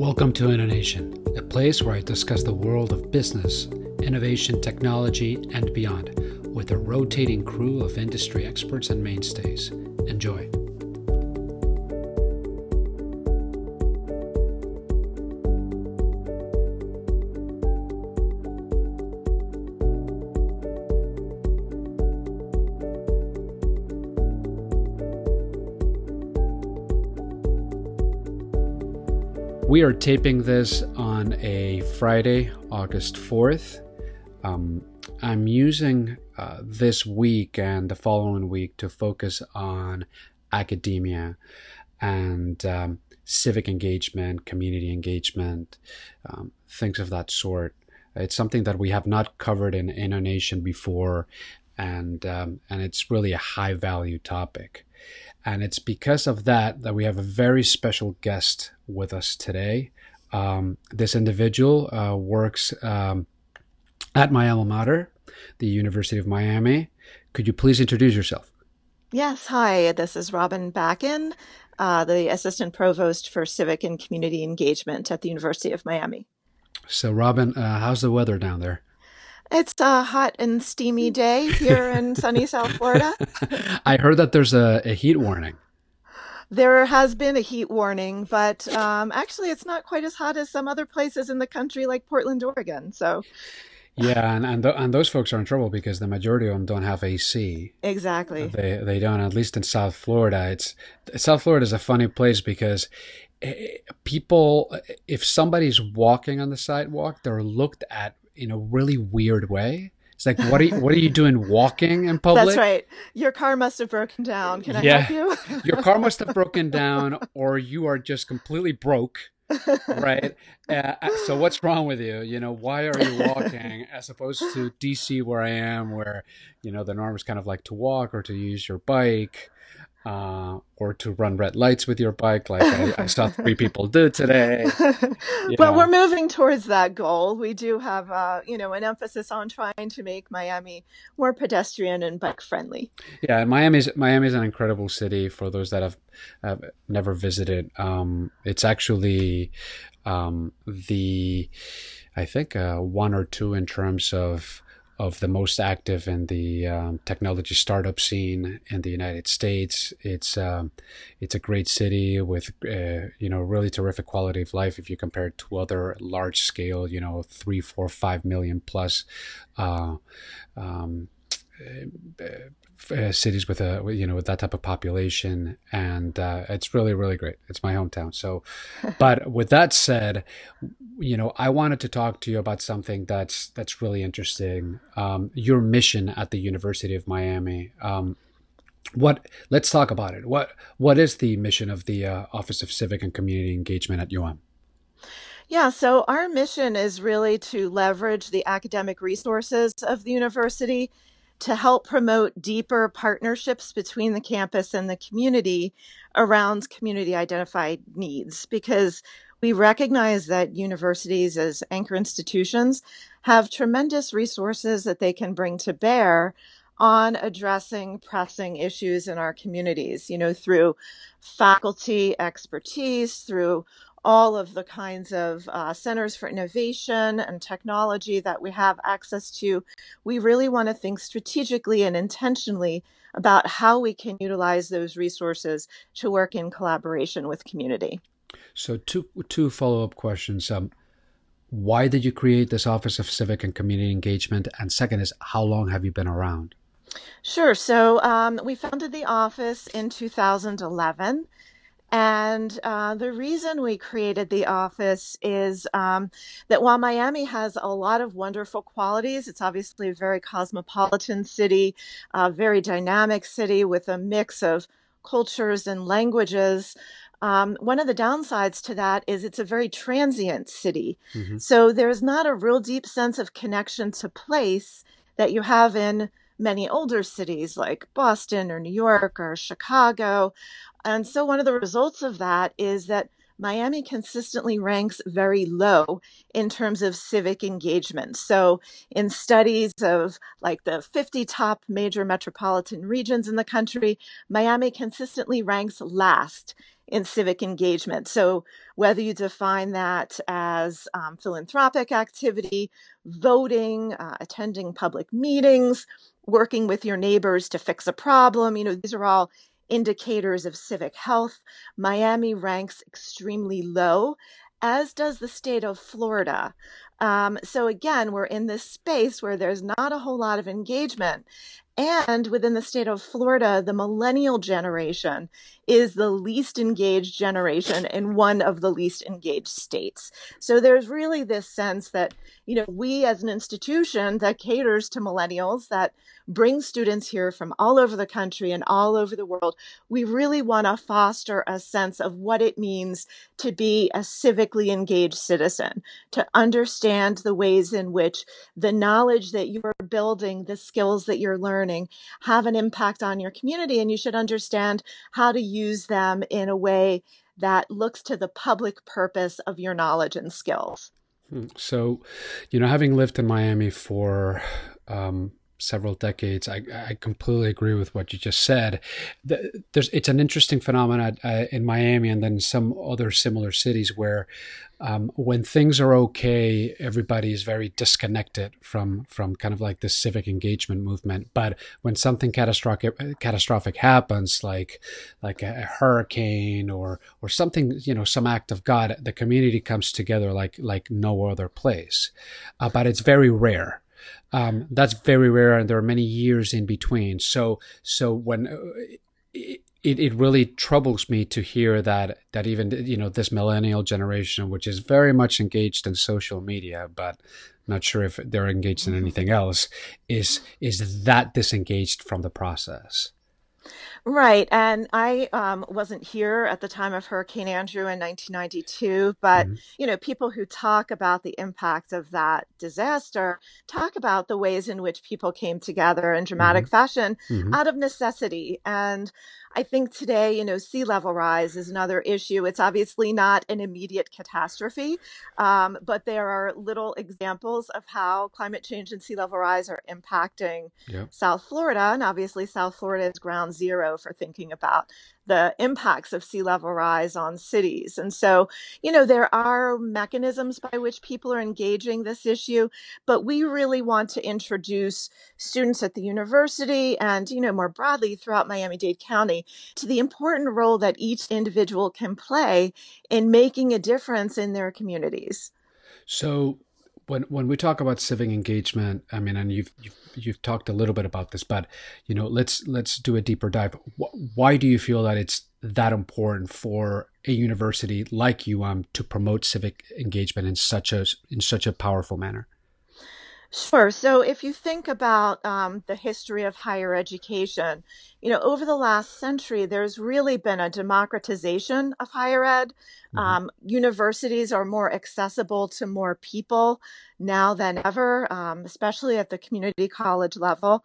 Welcome to Innovation, a place where I discuss the world of business, innovation, technology, and beyond with a rotating crew of industry experts and mainstays. Enjoy. We are taping this on a Friday, August 4th. Um, I'm using uh, this week and the following week to focus on academia and um, civic engagement, community engagement, um, things of that sort. It's something that we have not covered in InnoNation before, and um, and it's really a high value topic. And it's because of that that we have a very special guest with us today. Um, this individual uh, works um, at my alma mater, the University of Miami. Could you please introduce yourself? Yes, hi, this is Robin Bachin, uh, the Assistant Provost for Civic and Community Engagement at the University of Miami. So, Robin, uh, how's the weather down there? It's a hot and steamy day here in sunny South Florida. I heard that there's a, a, heat warning. There has been a heat warning, but um, actually, it's not quite as hot as some other places in the country, like Portland, Oregon. So, yeah, and and, th- and those folks are in trouble because the majority of them don't have AC. Exactly. They they don't. At least in South Florida, it's South Florida is a funny place because eh, people, if somebody's walking on the sidewalk, they're looked at in a really weird way. It's like, what are you, what are you doing walking in public? That's right. Your car must have broken down. Can I yeah. help you? Your car must have broken down, or you are just completely broke, right? Uh, uh, so what's wrong with you? You know, why are you walking as opposed to DC where I am, where you know the norm is kind of like to walk or to use your bike uh, or to run red lights with your bike, like I, I saw three people do today. but we're moving towards that goal. We do have, uh, you know, an emphasis on trying to make Miami more pedestrian and bike friendly. Yeah, Miami's Miami's an incredible city for those that have, have never visited. Um, it's actually um, the, I think, uh, one or two in terms of of the most active in the um, technology startup scene in the United States. It's um, it's a great city with uh, you know really terrific quality of life if you compare it to other large scale you know three, four, five million plus. Uh, um, uh, uh, cities with a you know with that type of population. And uh, it's really really great. It's my hometown. So but with that said you know i wanted to talk to you about something that's that's really interesting. Um, your mission at the university of miami. Um, what let's talk about it. What what is the mission of the uh, office of civic and community engagement at um yeah, so our mission is really to leverage the academic resources of the university to help promote deeper partnerships between the campus and the community around community identified needs because we recognize that universities as anchor institutions have tremendous resources that they can bring to bear on addressing pressing issues in our communities, you know, through faculty expertise, through all of the kinds of uh, centers for innovation and technology that we have access to, we really want to think strategically and intentionally about how we can utilize those resources to work in collaboration with community. So, two two follow up questions. Um, why did you create this Office of Civic and Community Engagement? And second is, how long have you been around? Sure. So, um, we founded the office in 2011. And uh, the reason we created the office is um, that while Miami has a lot of wonderful qualities, it's obviously a very cosmopolitan city, a very dynamic city with a mix of cultures and languages. Um, one of the downsides to that is it's a very transient city. Mm-hmm. So there's not a real deep sense of connection to place that you have in many older cities like Boston or New York or Chicago. And so one of the results of that is that Miami consistently ranks very low in terms of civic engagement. So, in studies of like the 50 top major metropolitan regions in the country, Miami consistently ranks last in civic engagement. So, whether you define that as um, philanthropic activity, voting, uh, attending public meetings, working with your neighbors to fix a problem, you know, these are all indicators of civic health. Miami ranks extremely low, as does the state of Florida. Um, so, again, we're in this space where there's not a whole lot of engagement. And within the state of Florida, the millennial generation is the least engaged generation in one of the least engaged states. So there's really this sense that, you know, we as an institution that caters to millennials, that brings students here from all over the country and all over the world, we really want to foster a sense of what it means to be a civically engaged citizen, to understand the ways in which the knowledge that you're building, the skills that you're learning, have an impact on your community. And you should understand how to use them in a way that looks to the public purpose of your knowledge and skills. Hmm. So, you know, having lived in Miami for um, several decades. I, I completely agree with what you just said. There's it's an interesting phenomenon uh, in Miami and then some other similar cities where um, when things are okay, everybody is very disconnected from from kind of like the civic engagement movement. But when something catastrophic catastrophic happens, like like a, a hurricane or or something, you know, some act of God, the community comes together like like no other place. Uh, but it's very rare. Um, that's very rare, and there are many years in between. So, so when uh, it, it really troubles me to hear that that even you know this millennial generation, which is very much engaged in social media, but not sure if they're engaged in anything else, is is that disengaged from the process. Right. And I um, wasn't here at the time of Hurricane Andrew in 1992, but, mm-hmm. you know, people who talk about the impact of that disaster talk about the ways in which people came together in dramatic mm-hmm. fashion mm-hmm. out of necessity. And I think today, you know, sea level rise is another issue. It's obviously not an immediate catastrophe, um, but there are little examples of how climate change and sea level rise are impacting yep. South Florida. And obviously, South Florida is ground zero for thinking about the impacts of sea level rise on cities. And so, you know, there are mechanisms by which people are engaging this issue, but we really want to introduce students at the university and, you know, more broadly throughout Miami Dade County to the important role that each individual can play in making a difference in their communities. So, when when we talk about civic engagement, I mean, and you've you've, you've talked a little bit about this, but you know, let's let's do a deeper dive. Why do you feel that it's that important for a university like UM to promote civic engagement in such a in such a powerful manner? Sure. So if you think about um, the history of higher education, you know, over the last century, there's really been a democratization of higher ed. Mm-hmm. Um, universities are more accessible to more people now than ever, um, especially at the community college level.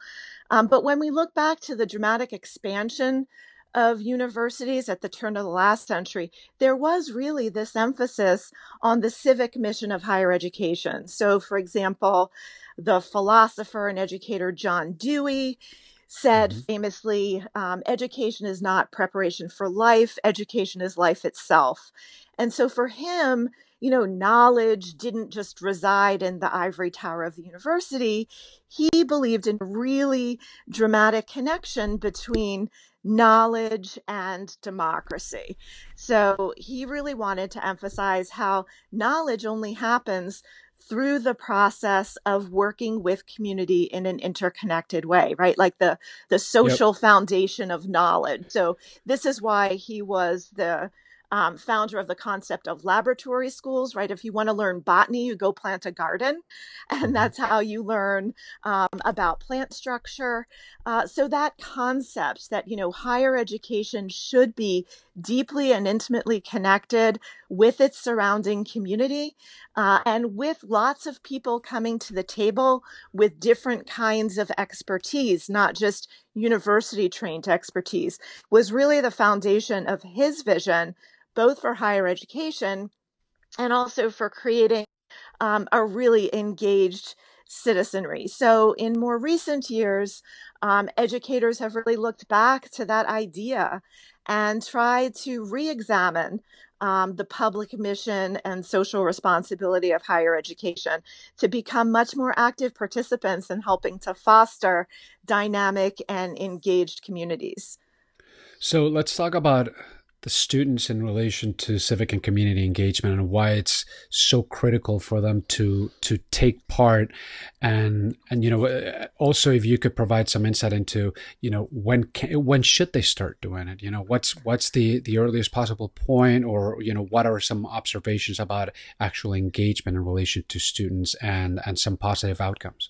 Um, but when we look back to the dramatic expansion of universities at the turn of the last century, there was really this emphasis on the civic mission of higher education. So, for example, the philosopher and educator John Dewey said mm-hmm. famously, um, education is not preparation for life, education is life itself. And so for him, you know, knowledge didn't just reside in the ivory tower of the university. He believed in a really dramatic connection between knowledge and democracy. So he really wanted to emphasize how knowledge only happens through the process of working with community in an interconnected way right like the the social yep. foundation of knowledge so this is why he was the um, founder of the concept of laboratory schools, right? If you want to learn botany, you go plant a garden, and mm-hmm. that's how you learn um, about plant structure. Uh, so that concept that, you know, higher education should be deeply and intimately connected with its surrounding community uh, and with lots of people coming to the table with different kinds of expertise, not just university trained expertise, was really the foundation of his vision both for higher education and also for creating um, a really engaged citizenry. So, in more recent years, um, educators have really looked back to that idea and tried to re examine um, the public mission and social responsibility of higher education to become much more active participants in helping to foster dynamic and engaged communities. So let's talk about the students in relation to civic and community engagement and why it's so critical for them to to take part. And and you know uh, also if you could provide some insight into you know when can, when should they start doing it? You know what's what's the the earliest possible point or you know what are some observations about actual engagement in relation to students and and some positive outcomes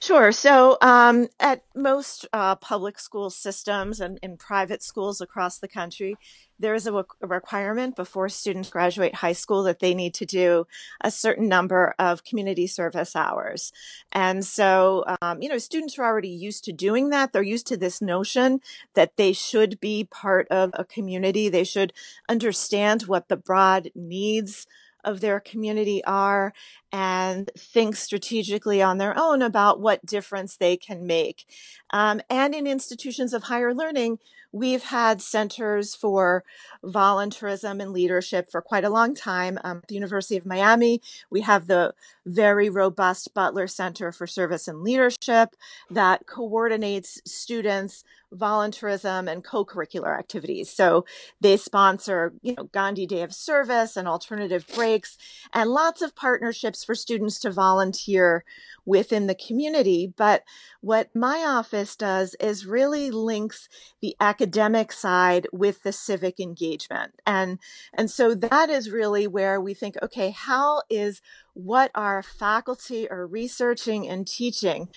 Sure. So, um, at most uh, public school systems and in private schools across the country, there is a, requirement before students graduate high school that they need to do a certain number of community service hours. And so, um, you know, students are already used to doing that. They're used to this notion that they should be part of a community, they should understand what the broad needs of their community are and think strategically on their own about what difference they can make. Um, and in institutions of higher learning, we've had centers for volunteerism and leadership for quite a long time. Um, at the University of Miami, we have the very robust Butler Center for Service and Leadership that coordinates students volunteerism and co-curricular activities. So they sponsor, you know, Gandhi Day of Service and alternative breaks and lots of partnerships for students to volunteer within the community. But what my office does is really links the academic side with the civic engagement. And, and so that is really where we think, okay, how is what our faculty are researching and teaching,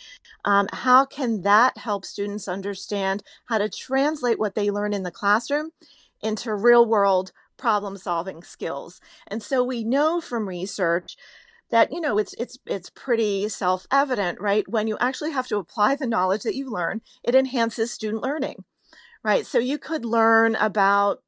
um, how can that help students understand how to translate what they learn in the classroom into real world problem solving skills? And so we know from research that you know it's it's it's pretty self-evident right when you actually have to apply the knowledge that you learn it enhances student learning right so you could learn about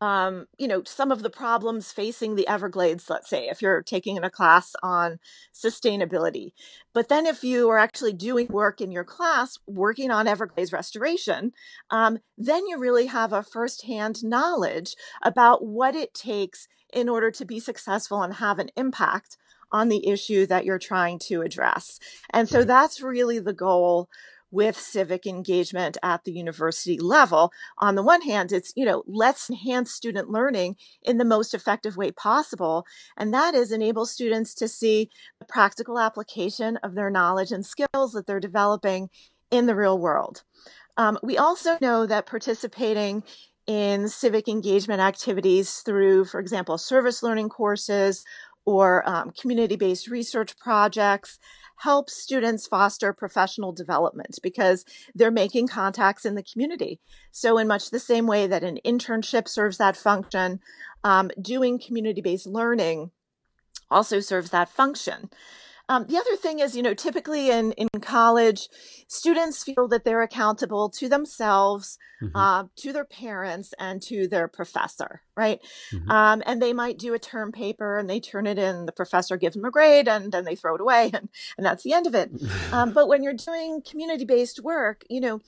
um, you know, some of the problems facing the Everglades, let's say, if you're taking a class on sustainability. But then if you are actually doing work in your class, working on Everglades restoration, um, then you really have a firsthand knowledge about what it takes in order to be successful and have an impact on the issue that you're trying to address. And so that's really the goal with civic engagement at the university level. On the one hand, it's, you know, let's enhance student learning in the most effective way possible. And that is enable students to see the practical application of their knowledge and skills that they're developing in the real world. Um, we also know that participating in civic engagement activities through, for example, service learning courses or um, community based research projects helps students foster professional development because they're making contacts in the community. So, in much the same way that an internship serves that function, um, doing community based learning also serves that function. Um, the other thing is, you know, typically in, in college, students feel that they're accountable to themselves, mm-hmm. uh, to their parents, and to their professor, right? Mm-hmm. Um, and they might do a term paper and they turn it in, the professor gives them a grade, and then they throw it away, and, and that's the end of it. um, but when you're doing community based work, you know,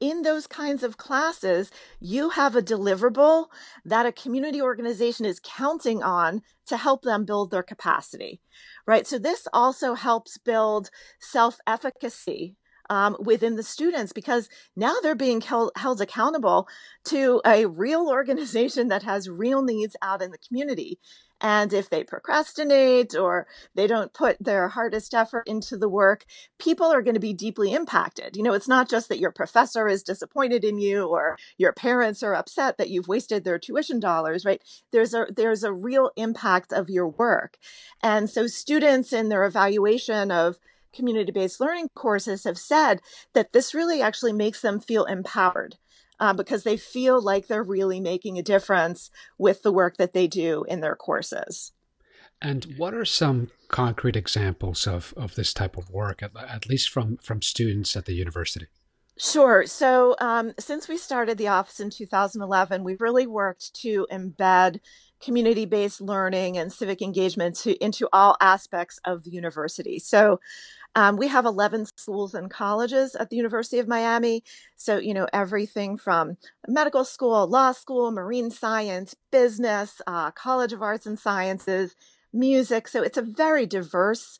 in those kinds of classes, you have a deliverable that a community organization is counting on to help them build their capacity, right? So this also helps build self efficacy um, within the students because now they're being held, held accountable to a real organization that has real needs out in the community. And if they procrastinate or they don't put their hardest effort into the work, people are going to be deeply impacted. You know, it's not just that your professor is disappointed in you or your parents are upset that you've wasted their tuition dollars, right? There's a there's a real impact of your work. And so students in their evaluation of community based learning courses have said that this really actually makes them feel empowered uh, because they feel like they're really making a difference with the work that they do in their courses. And what are some concrete examples of, of this type of work, at, at least from, from students at the university? Sure. So, um, since we started the office in 2011, we've really worked to embed community based learning and civic engagement to, into all aspects of the university. So, um, we have 11 schools and colleges at the University of Miami. So, you know, everything from medical school, law school, marine science, business, uh, College of Arts and Sciences, music. So, it's a very diverse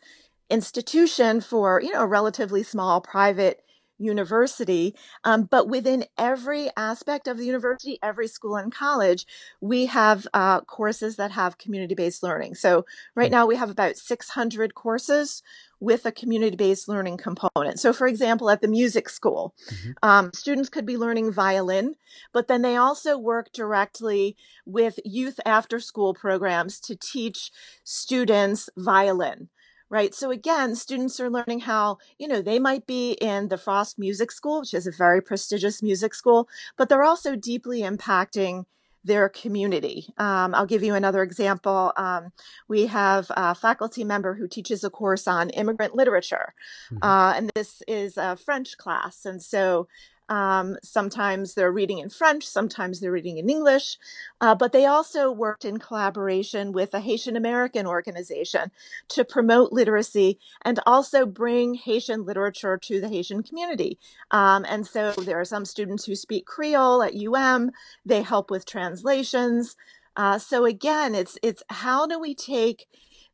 institution for, you know, a relatively small private university. Um, but within every aspect of the university, every school and college, we have uh, courses that have community based learning. So right now we have about 600 courses with a community based learning component. So, for example, at the music school, mm-hmm. um, students could be learning violin, but then they also work directly with youth after school programs to teach students violin right? So again, students are learning how, you know, they might be in the Frost Music School, which is a very prestigious music school, but they're also deeply impacting their community. Um, I'll give you another example. Um, we have a faculty member who teaches a course on immigrant literature, mm-hmm. uh, and this is a French class. And so um, sometimes they're reading in French, sometimes they're reading in English, uh, but they also worked in collaboration with a Haitian American organization to promote literacy and also bring Haitian literature to the Haitian community. Um, and so there are some students who speak Creole at UM, they help with translations. Uh, so again, it's it's how do we take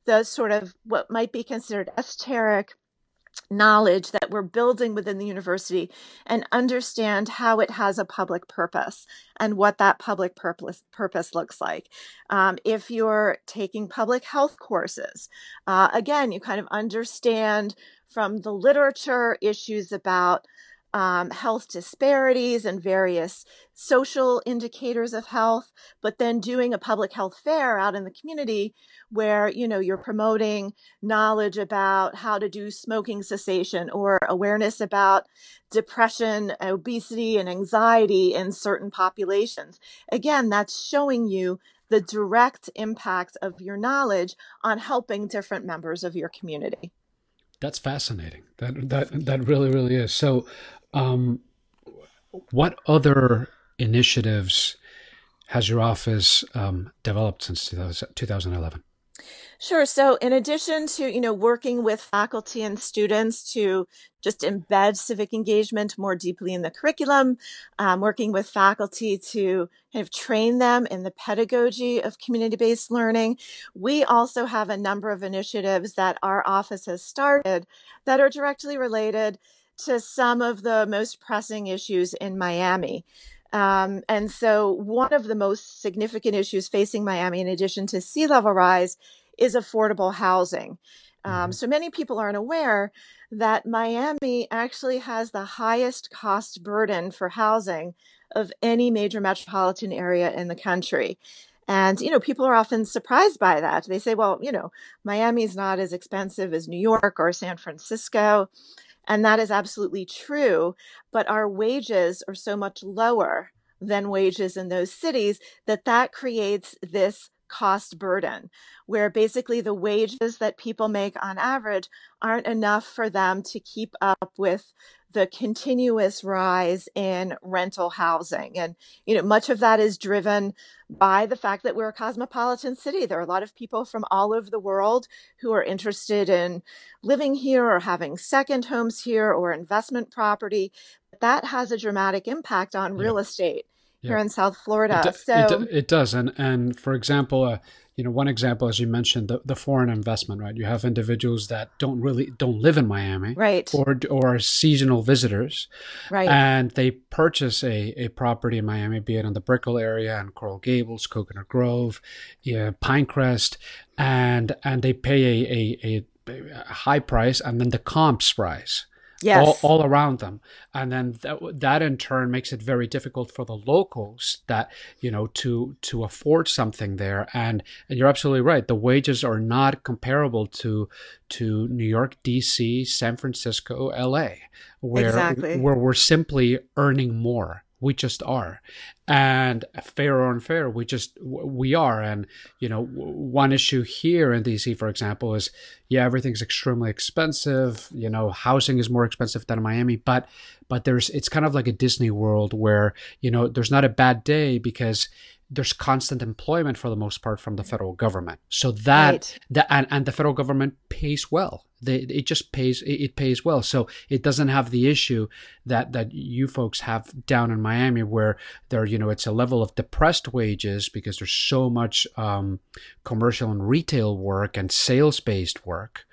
the sort of what might be considered esoteric knowledge that we're building within the university and understand how it has a public purpose and what that public purpose purpose looks like. Um, if you're taking public health courses, uh, again, you kind of understand from the literature issues about um, health disparities and various social indicators of health, but then doing a public health fair out in the community where you know you're promoting knowledge about how to do smoking cessation or awareness about depression, obesity, and anxiety in certain populations. Again, that's showing you the direct impact of your knowledge on helping different members of your community. That's fascinating. That that that really really is. So, um, what other initiatives has your office um, developed since 2011? Sure. So, in addition to you know working with faculty and students to just embed civic engagement more deeply in the curriculum, um, working with faculty to kind of train them in the pedagogy of community-based learning, we also have a number of initiatives that our office has started that are directly related to some of the most pressing issues in Miami. Um, and so, one of the most significant issues facing Miami, in addition to sea level rise, is affordable housing. Um, mm-hmm. so many people aren't aware that Miami actually has the highest cost burden for housing of any major metropolitan area in the country. And, you know, people are often surprised by that. They say, well, you know, Miami's not as expensive as New York or San Francisco. And that is absolutely true. But our wages are so much lower than wages in those cities that that creates this cost burden, where basically the wages that people make on average aren't enough for them to keep up with the continuous rise in rental housing. And, you know, much of that is driven by the fact that we're a cosmopolitan city. There are a lot of people from all over the world who are interested in living here or having second homes here or investment property. That has a dramatic impact on real estate here in South Florida. It, so it, it, does, and and for example, uh, you know, one example, as you mentioned, the, the foreign investment, right? You have individuals that don't really don't live in Miami, right, or or seasonal visitors, right, and they purchase a, a property in Miami, be it in the Brickell area and Coral Gables, Coconut Grove, yeah, Pinecrest, and and they pay a, a, a high price, and then the comps price yes. all, all around them and then that, that in turn makes it very difficult for the locals that you know to to afford something there and and you're absolutely right the wages are not comparable to to New York DC San Francisco LA where exactly. where we're simply earning more we just are. And fair or unfair we just we are. And you know one issue here in dc for example is yeah everything's extremely expensive. You know housing is more expensive than miami but but there's it's kind of like a disney world where you know there's not a bad day because there's constant employment for the most part from the federal government. So that right. that and, and the federal government pays well. They, it just pays it pays well. So it doesn't have the issue that that you folks have down in Miami where there you know it's a level of depressed wages because there's so much um, commercial and retail work and sales based work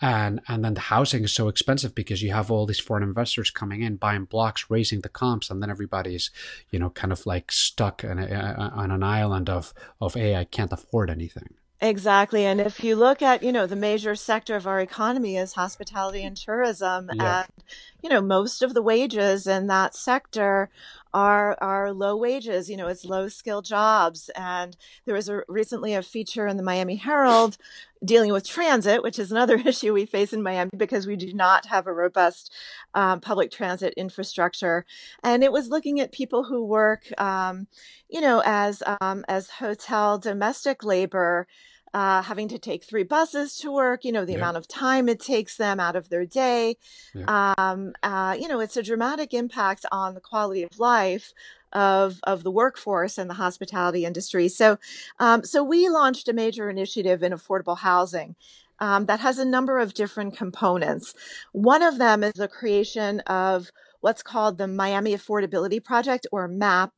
and and then the housing is so expensive because you have all these foreign investors coming in buying blocks raising the comps and then everybody's you know kind of like stuck on, a, on an island of of a i can't afford anything Exactly. And if you look at, you know, the major sector of our economy is hospitality and tourism. Yeah. And, you know, most of the wages in that sector are are low wages. You know, it's low skill jobs. And there was a, recently a feature in the Miami Herald dealing with transit, which is another issue we face in Miami because we do not have a robust um, public transit infrastructure. And it was looking at people who work, um, you know, as um, as hotel domestic labor uh, having to take three buses to work, you know, the yeah. amount of time it takes them out of their day. Yeah. Um, uh, you know, it's a dramatic impact on the quality of life of, of the workforce and the hospitality industry. So, um, so we launched a major initiative in affordable housing. Um, that has a number of different components. One of them is the creation of what's called the Miami Affordability Project or MAP.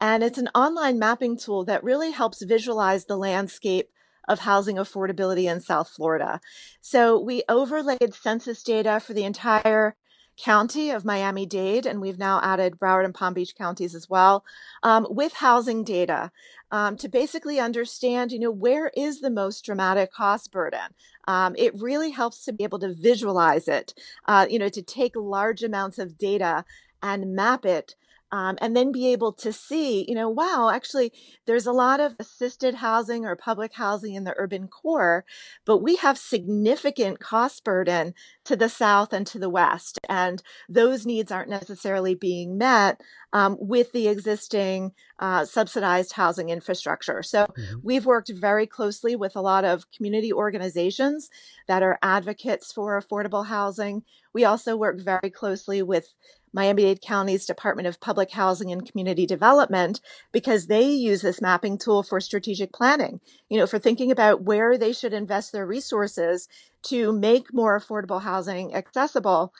And it's an online mapping tool that really helps visualize the landscape of housing affordability in South Florida. So we overlaid census data for the entire county of Miami Dade, and we've now added Broward and Palm Beach counties as well, um, with housing data um, to basically understand, you know, where is the most dramatic cost burden. Um, it really helps to be able to visualize it, uh, you know, to take large amounts of data and map it um, and then be able to see, you know, wow, actually, there's a lot of assisted housing or public housing in the urban core, but we have significant cost burden to the south and to the west. And those needs aren't necessarily being met um, with the existing uh, subsidized housing infrastructure. So mm-hmm. we've worked very closely with a lot of community organizations that are advocates for affordable housing. We also work very closely with Miami-Dade County's Department of Public Housing and Community Development because they use this mapping tool for strategic planning, you know, for thinking about where they should invest their resources to make more affordable housing accessible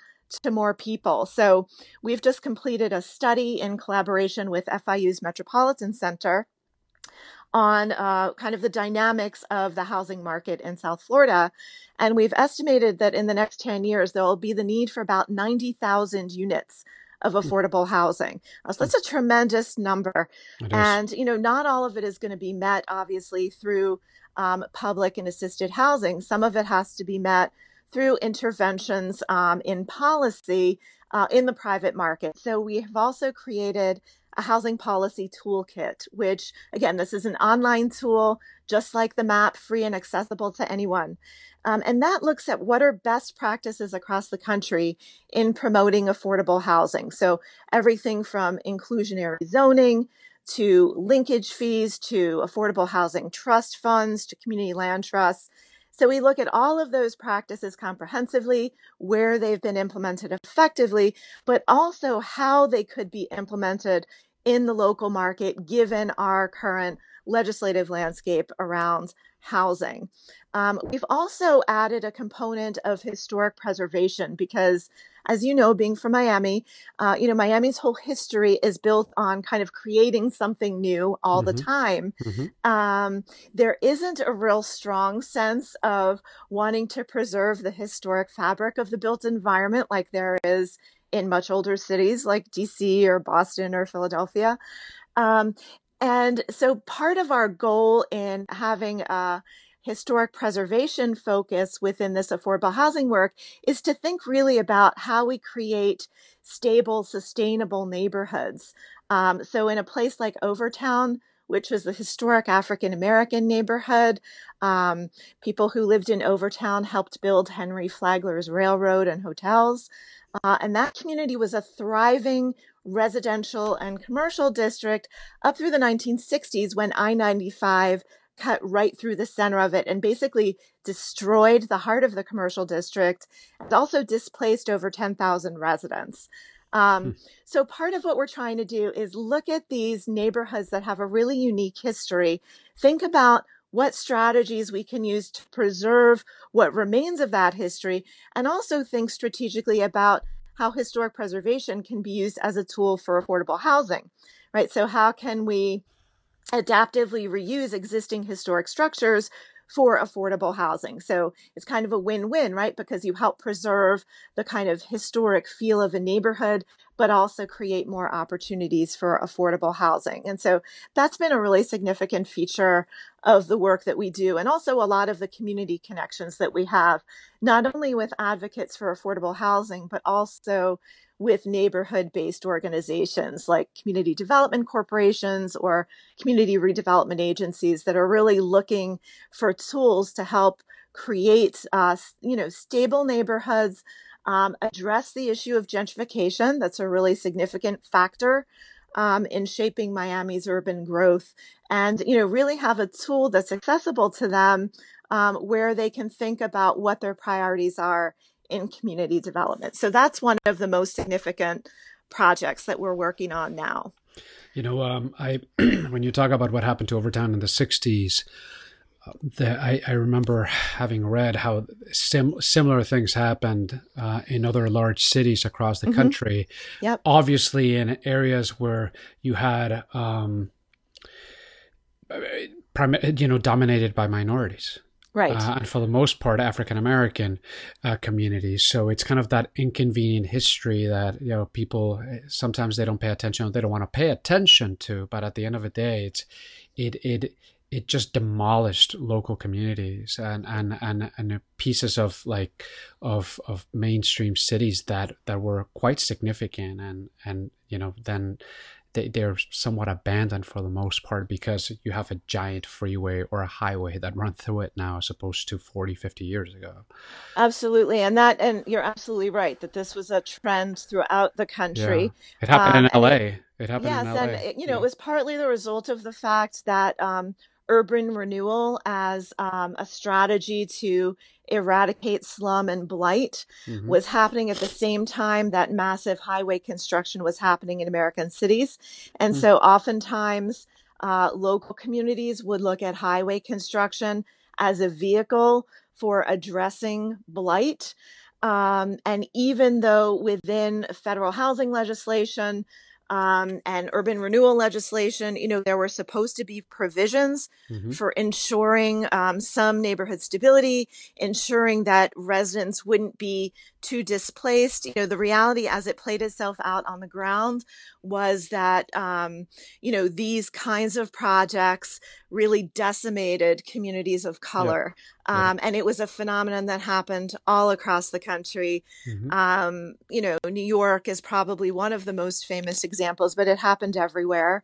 to more people. So we've just completed a study in collaboration with FIU's Metropolitan Center on uh, kind of the dynamics of the housing market in South Florida. And we've estimated that in the next 10 years, there will be the need for about 90,000 units of hmm. affordable housing. So that's a tremendous number. And, you know, not all of it is going to be met, obviously, through um, public and assisted housing. Some of it has to be met through interventions um, in policy uh, in the private market. So we have also created a housing policy toolkit, which again, this is an online tool, just like the map, free and accessible to anyone. Um, and that looks at what are best practices across the country in promoting affordable housing. So everything from inclusionary zoning to linkage fees to affordable housing trust funds to community land trusts. So we look at all of those practices comprehensively, where they've been implemented effectively, but also how they could be implemented in the local market given our current legislative landscape around housing. Um, we've also added a component of historic preservation because, as you know, being from Miami, uh, you know, Miami's whole history is built on kind of creating something new all mm-hmm. the time. Mm-hmm. Um, there isn't a real strong sense of wanting to preserve the historic fabric of the built environment like there is in much older cities like DC or Boston or Philadelphia. Um, and so part of our goal in having a historic preservation focus within this affordable housing work is to think really about how we create stable, sustainable neighborhoods. Um, so in a place like Overtown, which was the historic African American neighborhood. Um, people who lived in Overtown helped build Henry Flagler's Railroad and hotels. Uh, and that community was a thriving residential and commercial district up through the 1960s when I 95 cut right through the center of it and basically destroyed the heart of the commercial district and also displaced over 10,000 residents. Um, hmm. So, part of what we're trying to do is look at these neighborhoods that have a really unique history, think about what strategies we can use to preserve what remains of that history, and also think strategically about how historic preservation can be used as a tool for affordable housing, right? So, how can we adaptively reuse existing historic structures for affordable housing. So it's kind of a win win, right? Because you help preserve the kind of historic feel of a neighborhood, but also create more opportunities for affordable housing. And so that's been a really significant feature of the work that we do, and also a lot of the community connections that we have, not only with advocates for affordable housing, but also with neighborhood based organizations like community development corporations or community redevelopment agencies that are really looking for tools to help create uh, you know stable neighborhoods um, address the issue of gentrification. That's a really significant factor um, in shaping miami's urban growth and you know really have a tool that's accessible to them um, where they can think about what their priorities are in community development. So that's one of the most significant projects that we're working on now. You know, um, I when you talk about what happened to Overtown in the '60s, uh, the, I, I, remember having read how sim- similar things happened uh, in other large cities across the mm-hmm. country. Yep. Obviously, in areas where you had, um, prim- you know, dominated by minorities right. uh, and for the most part african american uh, communities. So it's kind of that inconvenient history that you know people sometimes they don't pay attention they don't want to pay attention to but at the end of the day it's it it it just demolished local communities and and and, and pieces of like of of mainstream cities that that were quite significant and and you know then they, they're somewhat abandoned for the most part because you have a giant freeway or a highway that run through it now as opposed to 40 50 years ago absolutely and that and you're absolutely right that this was a trend throughout the country yeah. it happened um, in la it, it happened yes in LA. Yes. And it, you know yeah. it was partly the result of the fact that um, urban renewal as um, a strategy to eradicate slum and blight mm-hmm. was happening at the same time that massive highway construction was happening in American cities. And mm-hmm. so oftentimes uh, local communities would look at highway construction as a vehicle for addressing blight. Um, and even though within federal housing legislation, um, and urban renewal legislation, you know, there were supposed to be provisions mm-hmm. for ensuring um, some neighborhood stability, ensuring that residents wouldn't be too displaced. You know, the reality as it played itself out on the ground was that, um, you know, these kinds of projects really decimated communities of color. Um, And it was a phenomenon that happened all across the country. Mm-hmm. Um, you know, New York is probably one of the most famous examples, but it happened everywhere.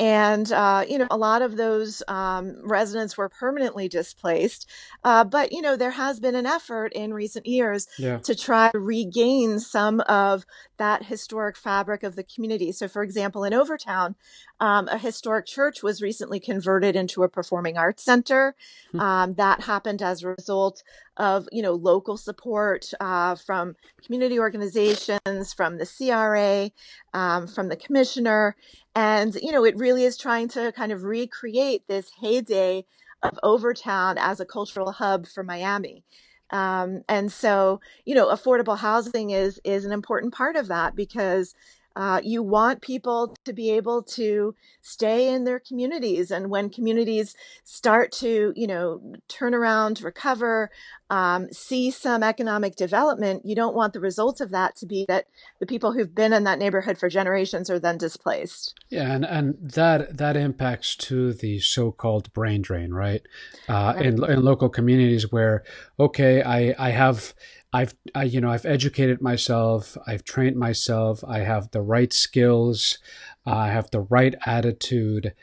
And, uh, you know, a lot of those um, residents were permanently displaced. Uh, but, you know, there has been an effort in recent years yeah. to try to regain some of that historic fabric of the community. So, for example, in Overtown, um, a historic church was recently converted into a performing arts center. Hmm. Um, that happened as a result of you know local support uh, from community organizations, from the CRA, um, from the commissioner, and you know it really is trying to kind of recreate this heyday of Overtown as a cultural hub for Miami. Um, and so, you know, affordable housing is is an important part of that because uh, you want people to be able to stay in their communities, and when communities start to, you know, turn around, recover, um, see some economic development, you don't want the results of that to be that the people who've been in that neighborhood for generations are then displaced. Yeah, and, and that that impacts to the so-called brain drain, right? Uh, right. In in local communities where, okay, I I have I've I, you know I've educated myself, I've trained myself, I have the right skills, uh, I have the right attitude,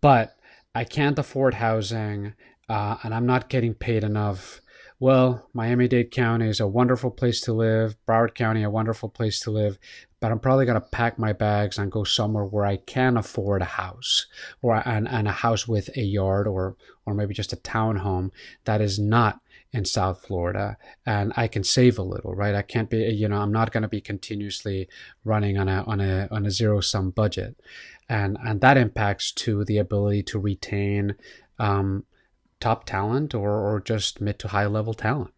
but I can't afford housing, uh, and I'm not getting paid enough. well, Miami Dade County is a wonderful place to live, Broward County, a wonderful place to live, but I'm probably going to pack my bags and go somewhere where I can afford a house or and, and a house with a yard or or maybe just a townhome that is not in South Florida and I can save a little, right? I can't be, you know, I'm not going to be continuously running on a on a on a zero sum budget, and and that impacts to the ability to retain um, top talent or or just mid to high level talent.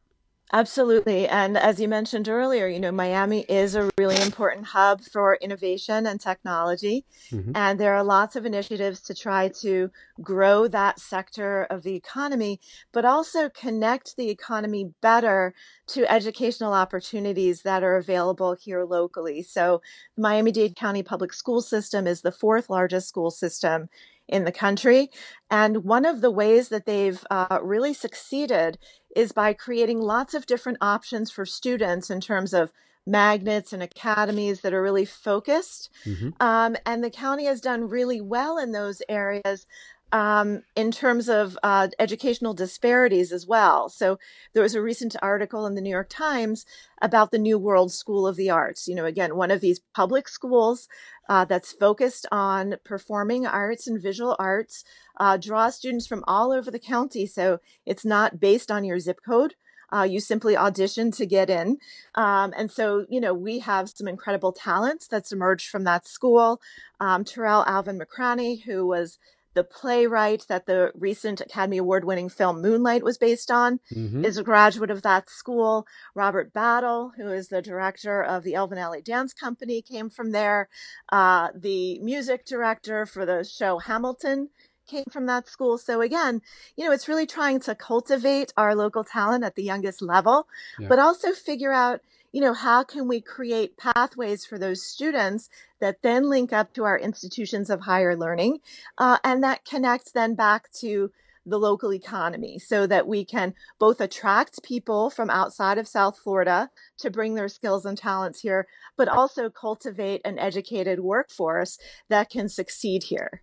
Absolutely. And as you mentioned earlier, you know, Miami is a really important hub for innovation and technology. Mm-hmm. And there are lots of initiatives to try to grow that sector of the economy, but also connect the economy better to educational opportunities that are available here locally. So, Miami Dade County Public School System is the fourth largest school system in the country. And one of the ways that they've uh, really succeeded is by creating lots of different options for students in terms of magnets and academies that are really focused. Mm-hmm. Um, and the county has done really well in those areas um, in terms of uh, educational disparities as well. So there was a recent article in the New York Times about the New World School of the Arts. You know, again, one of these public schools uh, that's focused on performing arts and visual arts, uh, draws students from all over the county. So it's not based on your zip code. Uh, you simply audition to get in. Um, and so, you know, we have some incredible talents that's emerged from that school. Um, Tarell Alvin McCraney, who was the playwright that the recent Academy Award winning film Moonlight was based on mm-hmm. is a graduate of that school. Robert Battle, who is the director of the Alvin Ailey Dance Company, came from there. Uh, the music director for the show Hamilton came from that school. So again, you know, it's really trying to cultivate our local talent at the youngest level, yeah. but also figure out you know, how can we create pathways for those students that then link up to our institutions of higher learning uh, and that connects then back to the local economy so that we can both attract people from outside of South Florida to bring their skills and talents here, but also cultivate an educated workforce that can succeed here.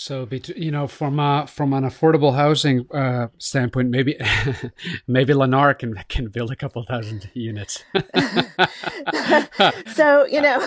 So, you know, from a, from an affordable housing uh, standpoint, maybe maybe Lennar can can build a couple thousand units. so, you know,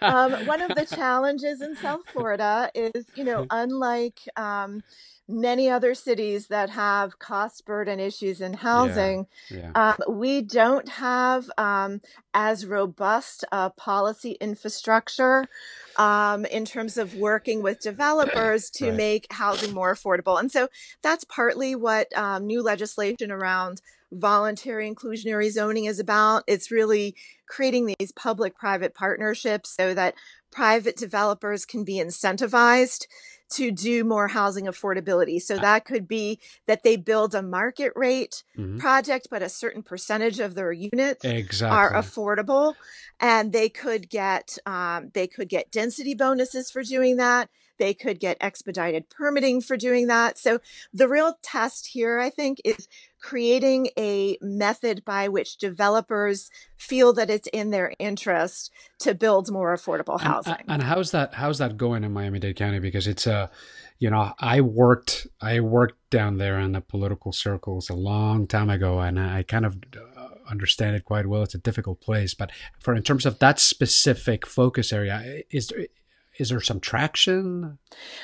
um, one of the challenges in South Florida is, you know, unlike um, many other cities that have cost burden issues in housing, yeah, yeah. Um, we don't have um, as robust a policy infrastructure um, in terms of working with developers to right. make housing more affordable. And so that's partly what um, new legislation around voluntary inclusionary zoning is about. It's really creating these public private partnerships so that private developers can be incentivized to do more housing affordability. So that could be that they build a market rate mm-hmm. project, but a certain percentage of their units exactly. are affordable, and they could get um, they could get density bonuses for doing that. They could get expedited permitting for doing that. So the real test here, I think, is creating a method by which developers feel that it's in their interest to build more affordable housing. And, and how's that how's that going in Miami-Dade County because it's a you know, I worked I worked down there in the political circles a long time ago and I kind of uh, understand it quite well. It's a difficult place, but for in terms of that specific focus area, is is there some traction?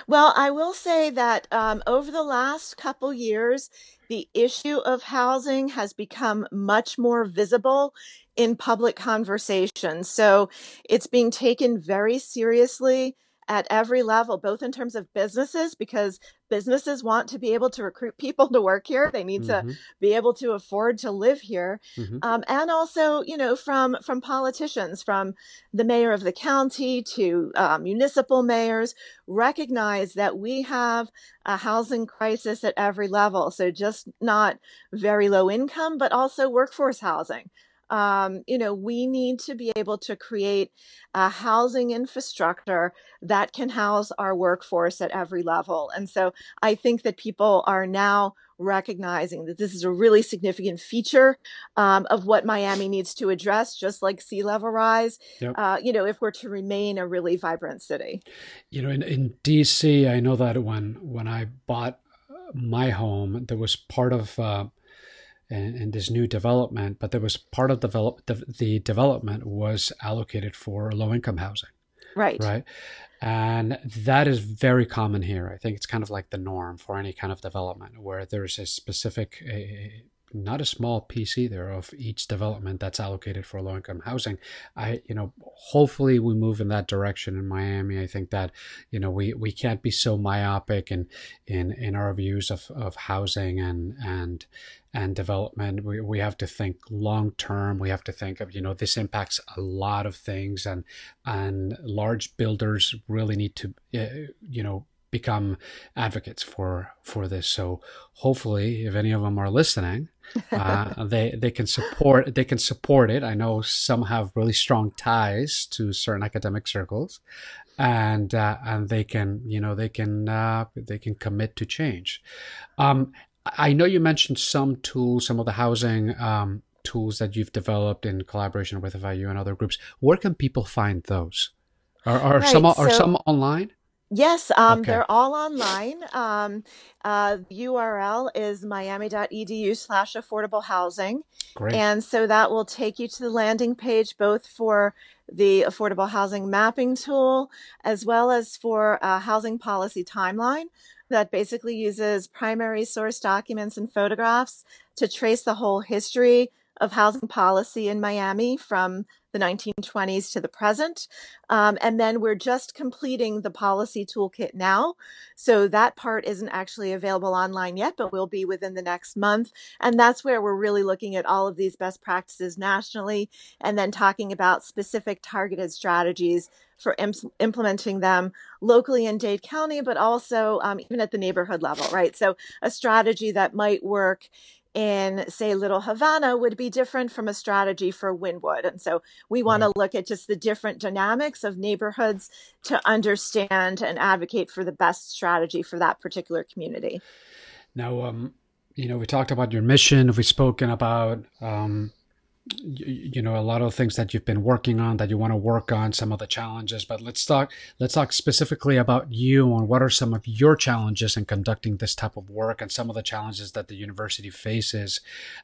Well, I will say that um, over the last couple years, the issue of housing has become much more visible in public conversation. So it's being taken very seriously at every level, both in terms of businesses, because businesses want to be able to recruit people to work here. They need mm-hmm. to be able to afford to live here, mm-hmm. um, and also, you know, from from politicians, from the mayor of the county to uh, municipal mayors, recognize that we have a housing crisis at every level. So just not very low income, but also workforce housing um, you know, we need to be able to create a housing infrastructure that can house our workforce at every level. And so I think that people are now recognizing that this is a really significant feature um, of what Miami needs to address, just like sea level rise, yep. uh, you know, if we're to remain a really vibrant city. You know, in, in DC, I know that when, when I bought my home, there was part of, uh, in, in this new development, but there was part of develop the, the development was allocated for low income housing. Right. Right. And that is very common here. I think it's kind of like the norm for any kind of development where there's a specific, a, not a small piece either of each development that's allocated for low income housing. I, you know, hopefully we move in that direction in Miami. I think that, you know, we, we can't be so myopic in, in, in our views of, of housing and, and, and development. We, we have to think long term. We have to think of, you know, this impacts a lot of things and, and large builders really need to, uh, you know, become advocates for for this. So hopefully, if any of them are listening, uh, they they can support they can support it. I know some have really strong ties to certain academic circles, and uh, and they can you know they can uh, they can commit to change. Um, I know you mentioned some tools, some of the housing. Um, tools that you've developed in collaboration with FIU and other groups where can people find those are, are Right. some are So some online Yes, um, okay they're all online. Um, uh, URL is miami.edu slash affordable housing. great And so that will take you to the landing page, both for the affordable housing mapping tool as well as for a housing policy timeline that basically uses primary source documents and photographs to trace the whole history of housing policy in Miami from the 1920s to the present. Um, and then we're just completing the policy toolkit now. So that part isn't actually available online yet, but will be within the next month. And that's where we're really looking at all of these best practices nationally and then talking about specific targeted strategies for im- implementing them locally in Dade County, but also um, even at the neighborhood level, right? So a strategy that might work in, say, Little Havana would be different from a strategy for Wynwood. And so we want right to look at just the different dynamics of neighborhoods to understand and advocate for the best strategy for that particular community. Now, um, you know, we talked about your mission. We've spoken about, um, you, you know, a lot of things that you've been working on that you want to work on, some of the challenges. But let's talk. Let's talk specifically about you and what are some of your challenges in conducting this type of work, and some of the challenges that the university faces.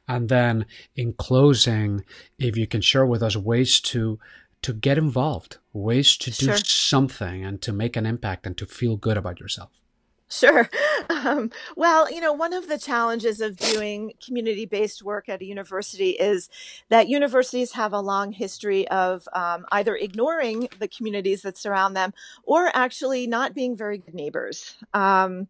And then, in closing, if you can share with us ways to to get involved, ways to do Sure. something and to make an impact and to feel good about yourself. Sure. Um, well, you know, one of the challenges of doing community based work at a university is that universities have a long history of um, either ignoring the communities that surround them or actually not being very good neighbors. Um,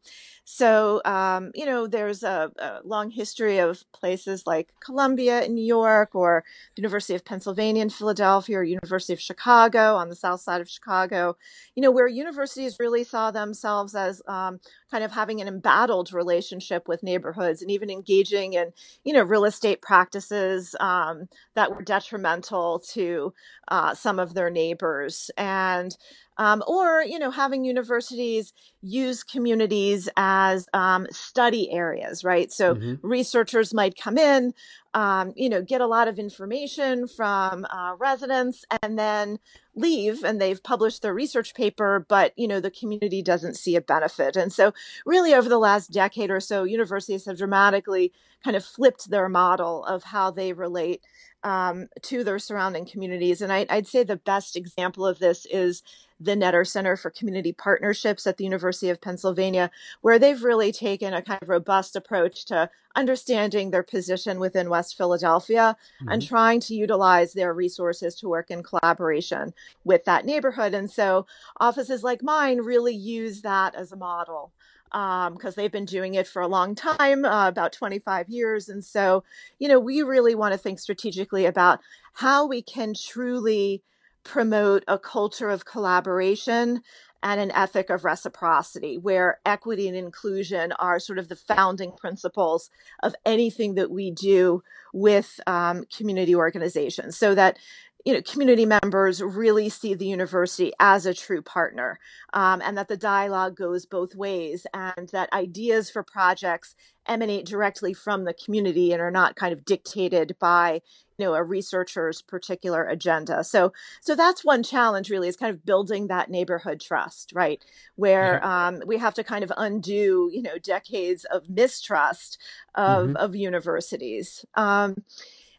so, um, you know, there's a, a long history of places like Columbia in New York or University of Pennsylvania in Philadelphia or University of Chicago on the south side of Chicago, you know, where universities really saw themselves as um, kind of having an embattled relationship with neighborhoods and even engaging in, you know, real estate practices um, that were detrimental to uh, some of their neighbors. And um, or you know having universities use communities as um, study areas right? So hmm researchers might come in um, you know get a lot of information from uh, residents and then leave and they've published their research paper but you know the community doesn't see a benefit. And so really over the last decade or so universities have dramatically kind of flipped their model of how they relate um, to their surrounding communities. And I, i'd say the best example of this is the netter center for community partnerships at the university of pennsylvania where they've really taken a kind of robust approach to understanding their position within west philadelphia and hmm trying to utilize their resources to work in collaboration with that neighborhood. And so offices like mine really use that as a model because they've been doing it for a long time, uh, about 25 years. And so, you know, we really want to think strategically about how we can truly promote a culture of collaboration and an ethic of reciprocity where equity and inclusion are sort of the founding principles of anything that we do with um, community organizations. So that you know, community members really see the university as a true partner, um, and that the dialogue goes both ways, and that ideas for projects emanate directly from the community and are not kind of dictated by you know a researcher's particular agenda so so that's one challenge really is kind of building that neighborhood trust right where yeah. um, we have to kind of undo you know decades of mistrust of mm-hmm. of universities um,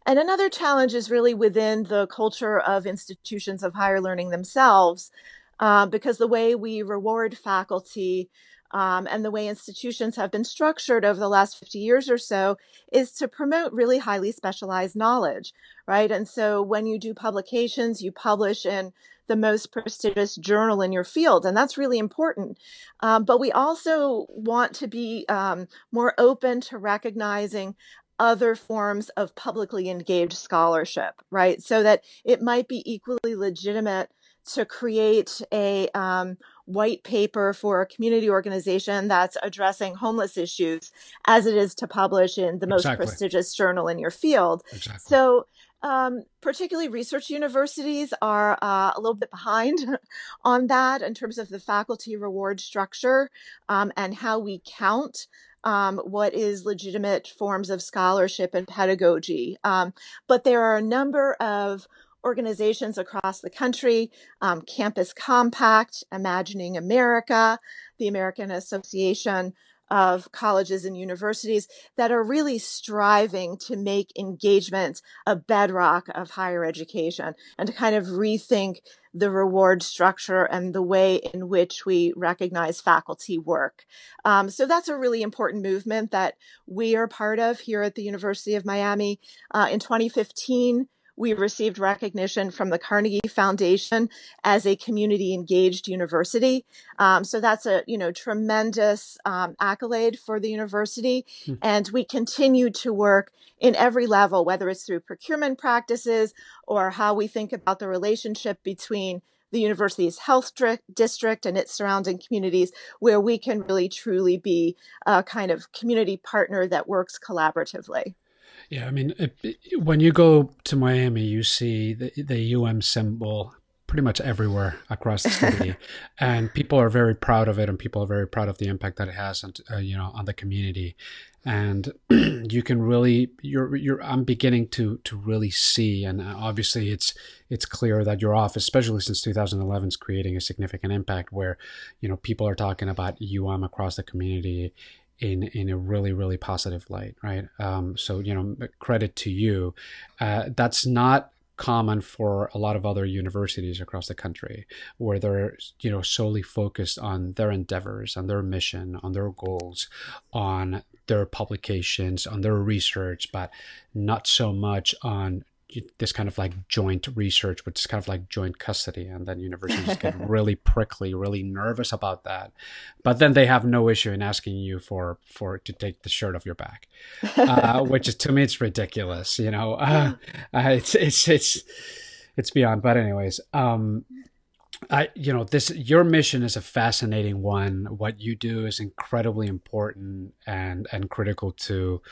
and another challenge is really within the culture of institutions of higher learning themselves uh, because the way we reward faculty um, and the way institutions have been structured over the last 50 years or so is to promote really highly specialized knowledge, right? And so when you do publications, you publish in the most prestigious journal in your field, and that's really important. Um, but we also want to be um, more open to recognizing other forms of publicly engaged scholarship, right? So that it might be equally legitimate to create a um, white paper for a community organization that's addressing homeless issues as it is to publish in the most exactly. prestigious journal in your field. Exactly. So, um, particularly research universities are uh, a little bit behind on that in terms of the faculty reward structure um, and how we count um, what is legitimate forms of scholarship and pedagogy. Um, but there are a number of organizations across the country um, Campus Compact, Imagining America, the American Association of colleges and universities that are really striving to make engagement a bedrock of higher education and to kind of rethink the reward structure and the way in which we recognize faculty work. Um, so that's a really important movement that we are part of here at the University of Miami. Uh, in 2015, we received recognition from the Carnegie Foundation as a community engaged university. Um, so that's a you know tremendous um, accolade for the university, mm-hmm. and we continue to work in every level, whether it's through procurement practices or how we think about the relationship between the university's health district and its surrounding communities, where we can really truly be a kind of community partner that works collaboratively. Yeah, I mean, it, it, when you go to Miami, you see the, the UM symbol pretty much everywhere across the city, and people are very proud of it, and people are very proud of the impact that it has on uh, you know on the community, and you can really you're you're I'm beginning to to really see, and obviously it's it's clear that your office, especially since 2011, is creating a significant impact where you know people are talking about UM across the community in in a really really positive light right? Um, so you know credit to you. Uh, that's not common for a lot of other universities across the country where they're you know solely focused on their endeavors on their mission on their goals on their publications on their research but not so much on this kind of like joint research, which is kind of like joint custody, and then universities get really prickly, really nervous about that. But then they have no issue in asking you for for to take the shirt off your back, uh, which is to me it's ridiculous. You know, uh, uh, it's it's it's it's beyond. But anyways, um, I you know this your mission is a fascinating one. What you do is incredibly important and and critical to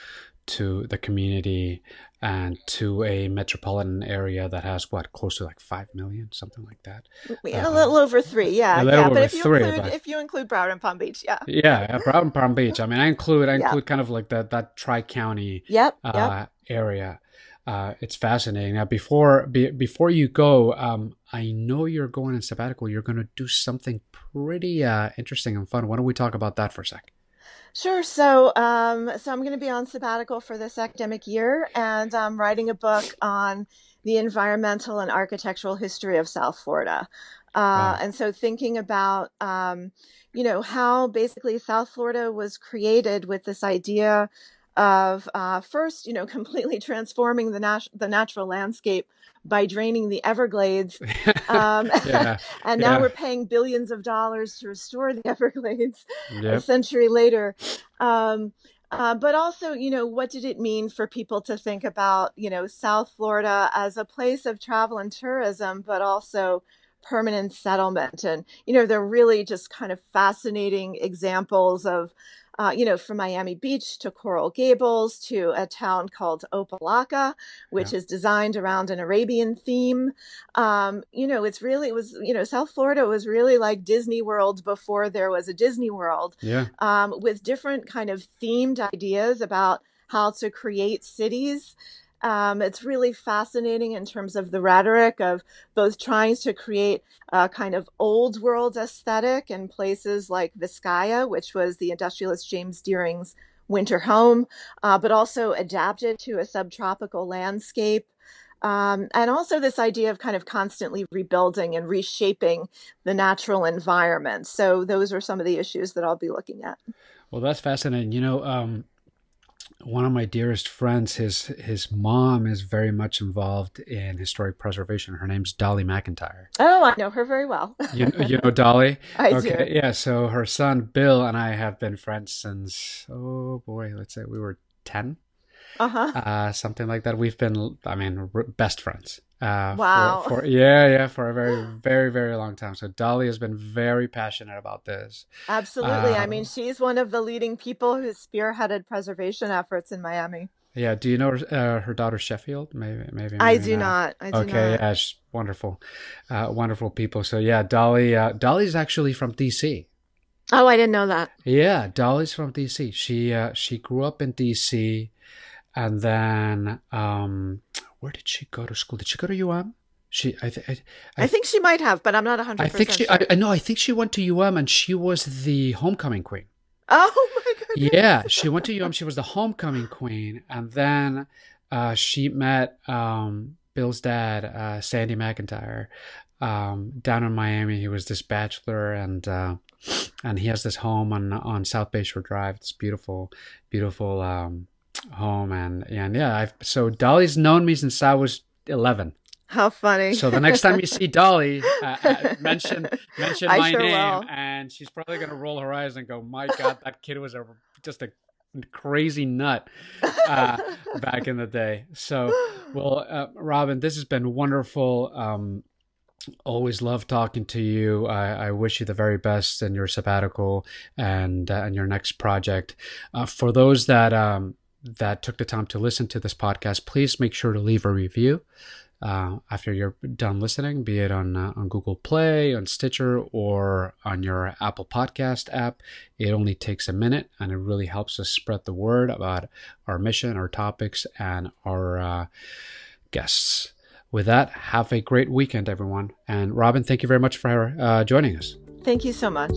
to the community and to a metropolitan area that has what close to like five million, something like that. Yeah, uh, a little over three, yeah, yeah. But if you three, include but... if you include Broward and Palm Beach, yeah, yeah, Broward and Palm Beach. I mean, I include I include kind of like that that tri county yep, uh, yep. area. Uh, it's fascinating. Now, before be, before you go, um, I know you're going in sabbatical. You're going to do something pretty uh, interesting and fun. Why don't we talk about that for a sec? Sure. So, um, so I'm going to be on sabbatical for this academic year, and I'm writing a book on the environmental and architectural history of South Florida. Uh, wow. And so, thinking about, um, you know, how basically South Florida was created with this idea of uh, first, you know, completely transforming the, nat- the natural landscape by draining the Everglades. Um, yeah. and now yeah. we're paying billions of dollars to restore the Everglades yep. a century later. Um, uh, but also, you know, what did it mean for people to think about, you know, South Florida as a place of travel and tourism, but also permanent settlement? And, you know, they're really just kind of fascinating examples of uh, you know, from Miami Beach to Coral Gables to a town called Opa-locka, which yeah. is designed around an Arabian theme. Um, you know, it's really, it was, you know, South Florida was really like Disney World before there was a Disney World. Yeah. Um, with different kind of themed ideas about how to create cities. Um, it's really fascinating in terms of the rhetoric of both trying to create a kind of old world aesthetic in places like Vizcaya, which was the industrialist James Deering's winter home, uh, but also adapted to a subtropical landscape. Um, and also this idea of kind of constantly rebuilding and reshaping the natural environment. So those are some of the issues that I'll be looking at. Well, that's fascinating. You know, um, one of my dearest friends, his his mom is very much involved in historic preservation. Her name's Dolly McIntyre. Oh, I know her very well. you, you know Dolly? I okay, do. Yeah, so her son Bill and I have been friends since oh boy, let's say we were ten. Uh-huh. Uh, something like that. We've been, I mean, best friends. Uh, wow. For, for, yeah, yeah, for a very, very, very long time. So Dolly has been very passionate about this. Absolutely. I mean, um, she's one of the leading people who spearheaded preservation efforts in Miami. Yeah. Do you know uh, her daughter Sheffield? Maybe, maybe. maybe I do not. not. I do okay. Not. Yeah. Wonderful, uh, wonderful people. So yeah, Dolly. Uh, Dolly's actually from DC. Oh, I didn't know that. Yeah, Dolly's from DC. She uh, she grew up in DC, and then um, where did she go to school? Did she go to UM? She, I, th- I, I, I, think she might have, but I'm not 100. I think she, sure. I, know, I think she went to UM and she was the homecoming queen. Oh my goodness! Yeah, she went to UM. She was the homecoming queen, and then uh, she met um, Bill's dad, uh, Sandy McIntyre, um, down in Miami. He was this bachelor, and uh, and he has this home on on South Bayshore Drive. It's beautiful, beautiful um, home man, and yeah I've so Dolly's known me since I was 11 how funny so the next time you see Dolly uh, uh, mention mention my sure name will. and she's probably gonna roll her eyes and go my god that kid was a just a crazy nut uh, back in the day so well uh, Robin this has been wonderful um, always love talking to you. I, I, wish you the very best in your sabbatical and uh, and your next project. Uh, for those that um, that took the time to listen to this podcast, please make sure to leave a review uh, after you're done listening, be it on uh, on Google Play, on Stitcher, or on your Apple Podcast app. It only takes a minute, and it really helps us spread the word about our mission, our topics, and our uh, guests. With that, have a great weekend, everyone. And Robin, thank you very much for uh, joining us. Thank you so much.